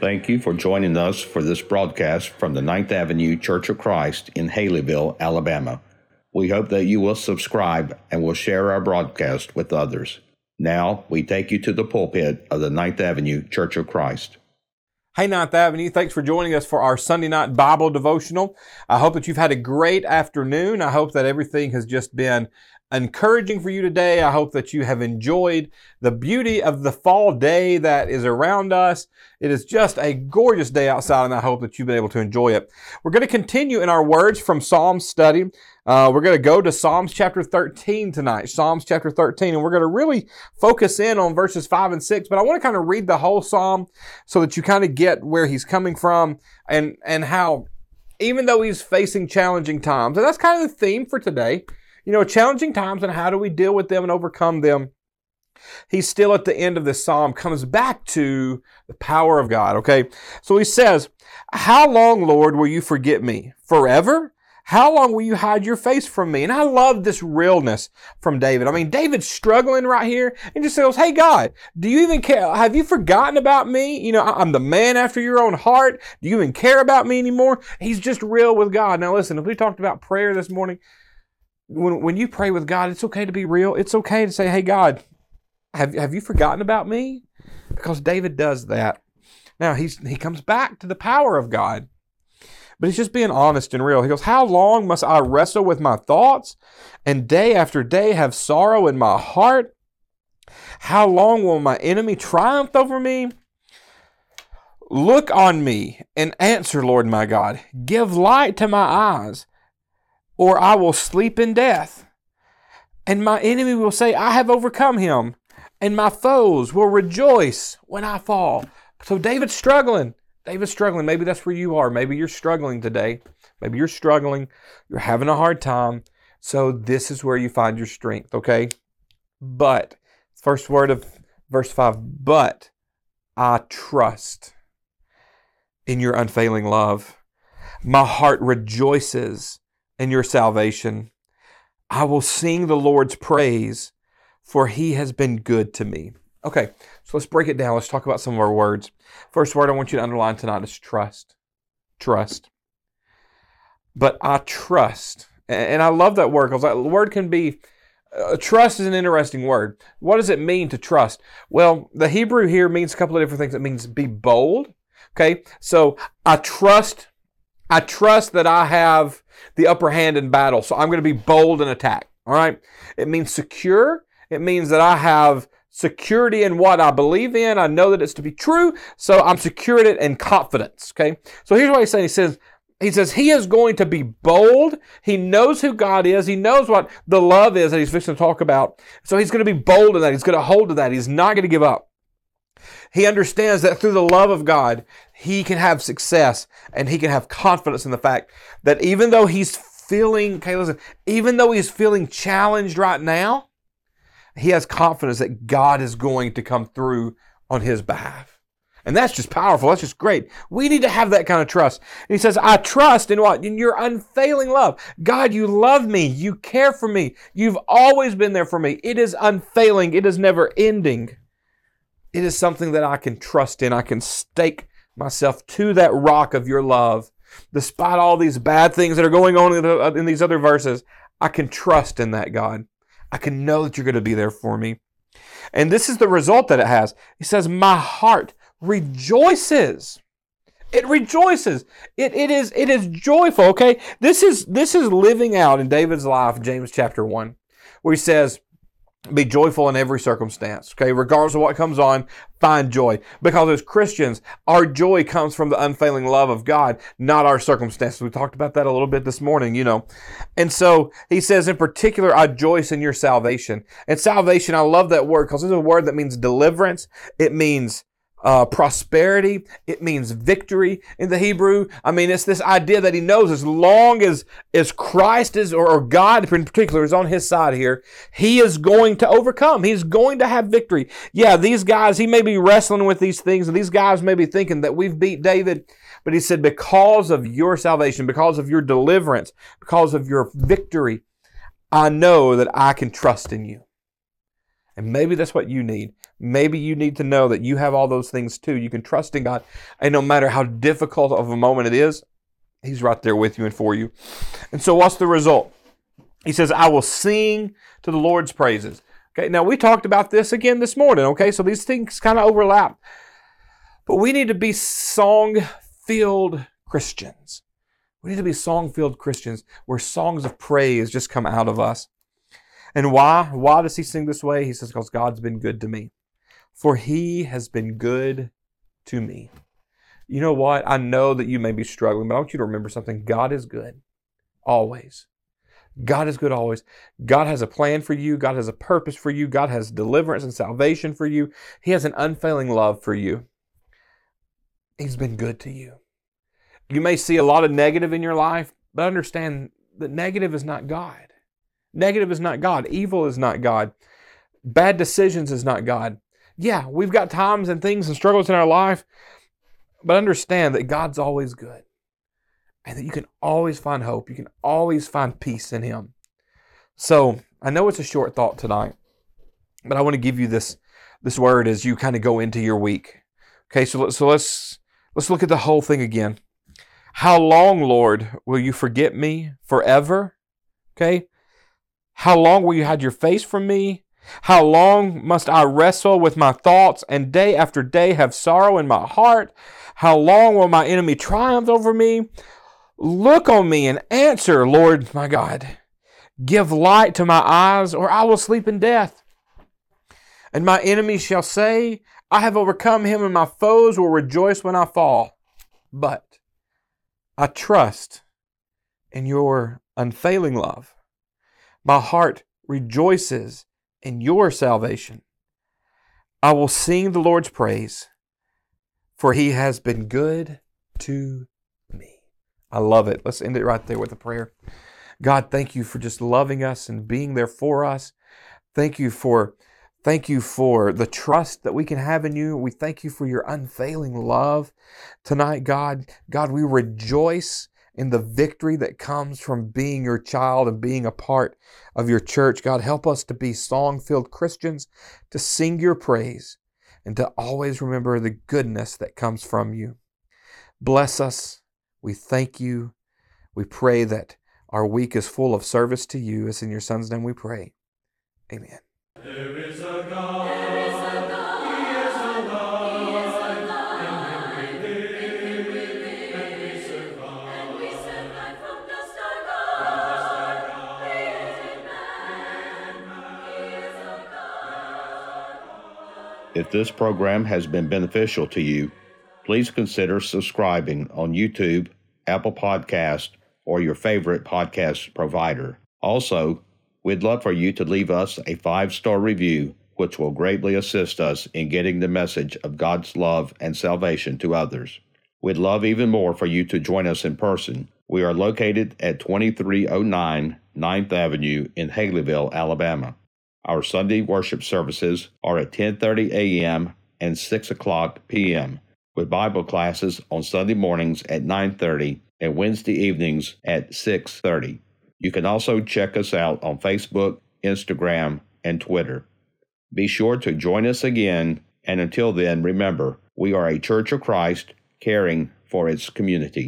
Thank you for joining us for this broadcast from the Ninth Avenue Church of Christ in Haleyville, Alabama. We hope that you will subscribe and will share our broadcast with others. Now, we take you to the pulpit of the Ninth Avenue Church of Christ. Hey, Ninth Avenue, thanks for joining us for our Sunday night Bible devotional. I hope that you've had a great afternoon. I hope that everything has just been encouraging for you today. I hope that you have enjoyed the beauty of the fall day that is around us. It is just a gorgeous day outside, and I hope that you've been able to enjoy it. We're going to continue in our words from Psalm study. Uh, we're going to go to Psalms chapter 13 tonight, Psalms chapter 13, and we're going to really focus in on verses 5 and 6. But I want to kind of read the whole psalm so that you kind of get where he's coming from and, and how, even though he's facing challenging times, and that's kind of the theme for today you know, challenging times and how do we deal with them and overcome them. He's still at the end of this psalm, comes back to the power of God, okay? So he says, How long, Lord, will you forget me? Forever? How long will you hide your face from me? And I love this realness from David. I mean, David's struggling right here and just says, Hey God, do you even care? Have you forgotten about me? You know, I'm the man after your own heart. Do you even care about me anymore? He's just real with God. Now listen, if we talked about prayer this morning, when, when you pray with God, it's okay to be real. It's okay to say, hey, God, have, have you forgotten about me? Because David does that. Now, he's, he comes back to the power of God, but he's just being honest and real. He goes, How long must I wrestle with my thoughts and day after day have sorrow in my heart? How long will my enemy triumph over me? Look on me and answer, Lord my God. Give light to my eyes or I will sleep in death. And my enemy will say, I have overcome him, and my foes will rejoice when I fall. So David's struggling. David's struggling. Maybe that's where you are. Maybe you're struggling today. Maybe you're struggling. You're having a hard time. So this is where you find your strength, okay? But, first word of verse 5, but I trust in your unfailing love. My heart rejoices and your salvation. I will sing the Lord's praise, for he has been good to me. Okay, so let's break it down. Let's talk about some of our words. First word I want you to underline tonight is trust. Trust. But I trust. And I love that word because that word can be, uh, trust is an interesting word. What does it mean to trust? Well, the Hebrew here means a couple of different things. It means be bold. Okay, so I trust, I trust that I have the upper hand in battle. So I'm going to be bold and attack. All right. It means secure. It means that I have security in what I believe in. I know that it's to be true. So I'm secure in it and confidence. Okay. So here's what he's saying. He says, he says he is going to be bold. He knows who God is. He knows what the love is that he's fixing to talk about. So he's going to be bold in that. He's going to hold to that. He's not going to give up. He understands that through the love of God, he can have success and he can have confidence in the fact that even though he's feeling, okay, listen, even though he's feeling challenged right now, he has confidence that God is going to come through on his behalf. And that's just powerful. That's just great. We need to have that kind of trust. And he says, I trust in what? In your unfailing love. God, you love me. You care for me. You've always been there for me. It is unfailing. It is never ending. It is something that I can trust in. I can stake myself to that rock of your love. Despite all these bad things that are going on in, the, in these other verses, I can trust in that, God. I can know that you're going to be there for me. And this is the result that it has. He says, My heart rejoices. It rejoices. It, it is it is joyful. Okay. This is this is living out in David's life, James chapter 1, where he says, be joyful in every circumstance. Okay, regardless of what comes on, find joy. Because as Christians, our joy comes from the unfailing love of God, not our circumstances. We talked about that a little bit this morning, you know. And so he says, in particular, I rejoice in your salvation. And salvation, I love that word because it's a word that means deliverance. It means uh, prosperity. It means victory in the Hebrew. I mean, it's this idea that he knows as long as, as Christ is, or, or God in particular is on his side here, he is going to overcome. He's going to have victory. Yeah, these guys, he may be wrestling with these things, and these guys may be thinking that we've beat David. But he said, because of your salvation, because of your deliverance, because of your victory, I know that I can trust in you. And maybe that's what you need. Maybe you need to know that you have all those things too. You can trust in God. And no matter how difficult of a moment it is, He's right there with you and for you. And so, what's the result? He says, I will sing to the Lord's praises. Okay, now we talked about this again this morning. Okay, so these things kind of overlap. But we need to be song filled Christians. We need to be song filled Christians where songs of praise just come out of us. And why? Why does he sing this way? He says, Because God's been good to me. For he has been good to me. You know what? I know that you may be struggling, but I want you to remember something. God is good always. God is good always. God has a plan for you. God has a purpose for you. God has deliverance and salvation for you. He has an unfailing love for you. He's been good to you. You may see a lot of negative in your life, but understand that negative is not God. Negative is not God. Evil is not God. Bad decisions is not God. Yeah, we've got times and things and struggles in our life, but understand that God's always good and that you can always find hope. You can always find peace in Him. So I know it's a short thought tonight, but I want to give you this this word as you kind of go into your week. Okay, so so let's let's look at the whole thing again. How long, Lord, will you forget me forever? Okay. How long will you hide your face from me? How long must I wrestle with my thoughts and day after day have sorrow in my heart? How long will my enemy triumph over me? Look on me and answer, Lord my God. Give light to my eyes, or I will sleep in death. And my enemies shall say, I have overcome him, and my foes will rejoice when I fall. But I trust in your unfailing love. My heart rejoices in your salvation. I will sing the Lord's praise, for he has been good to me. I love it. Let's end it right there with a prayer. God, thank you for just loving us and being there for us. Thank you for thank you for the trust that we can have in you. We thank you for your unfailing love tonight, God. God, we rejoice in the victory that comes from being your child and being a part of your church. God, help us to be song filled Christians, to sing your praise, and to always remember the goodness that comes from you. Bless us. We thank you. We pray that our week is full of service to you. It's in your Son's name we pray. Amen. This program has been beneficial to you, please consider subscribing on YouTube, Apple Podcast, or your favorite podcast provider. Also, we'd love for you to leave us a five-star review, which will greatly assist us in getting the message of God's love and salvation to others. We'd love even more for you to join us in person. We are located at 2309 9th Avenue in Haleyville, Alabama. Our Sunday worship services are at 10:30 a.m. and 6 o'clock p.m. with Bible classes on Sunday mornings at 9:30 and Wednesday evenings at 6:30. You can also check us out on Facebook, Instagram, and Twitter. Be sure to join us again, and until then, remember, we are a Church of Christ caring for its community.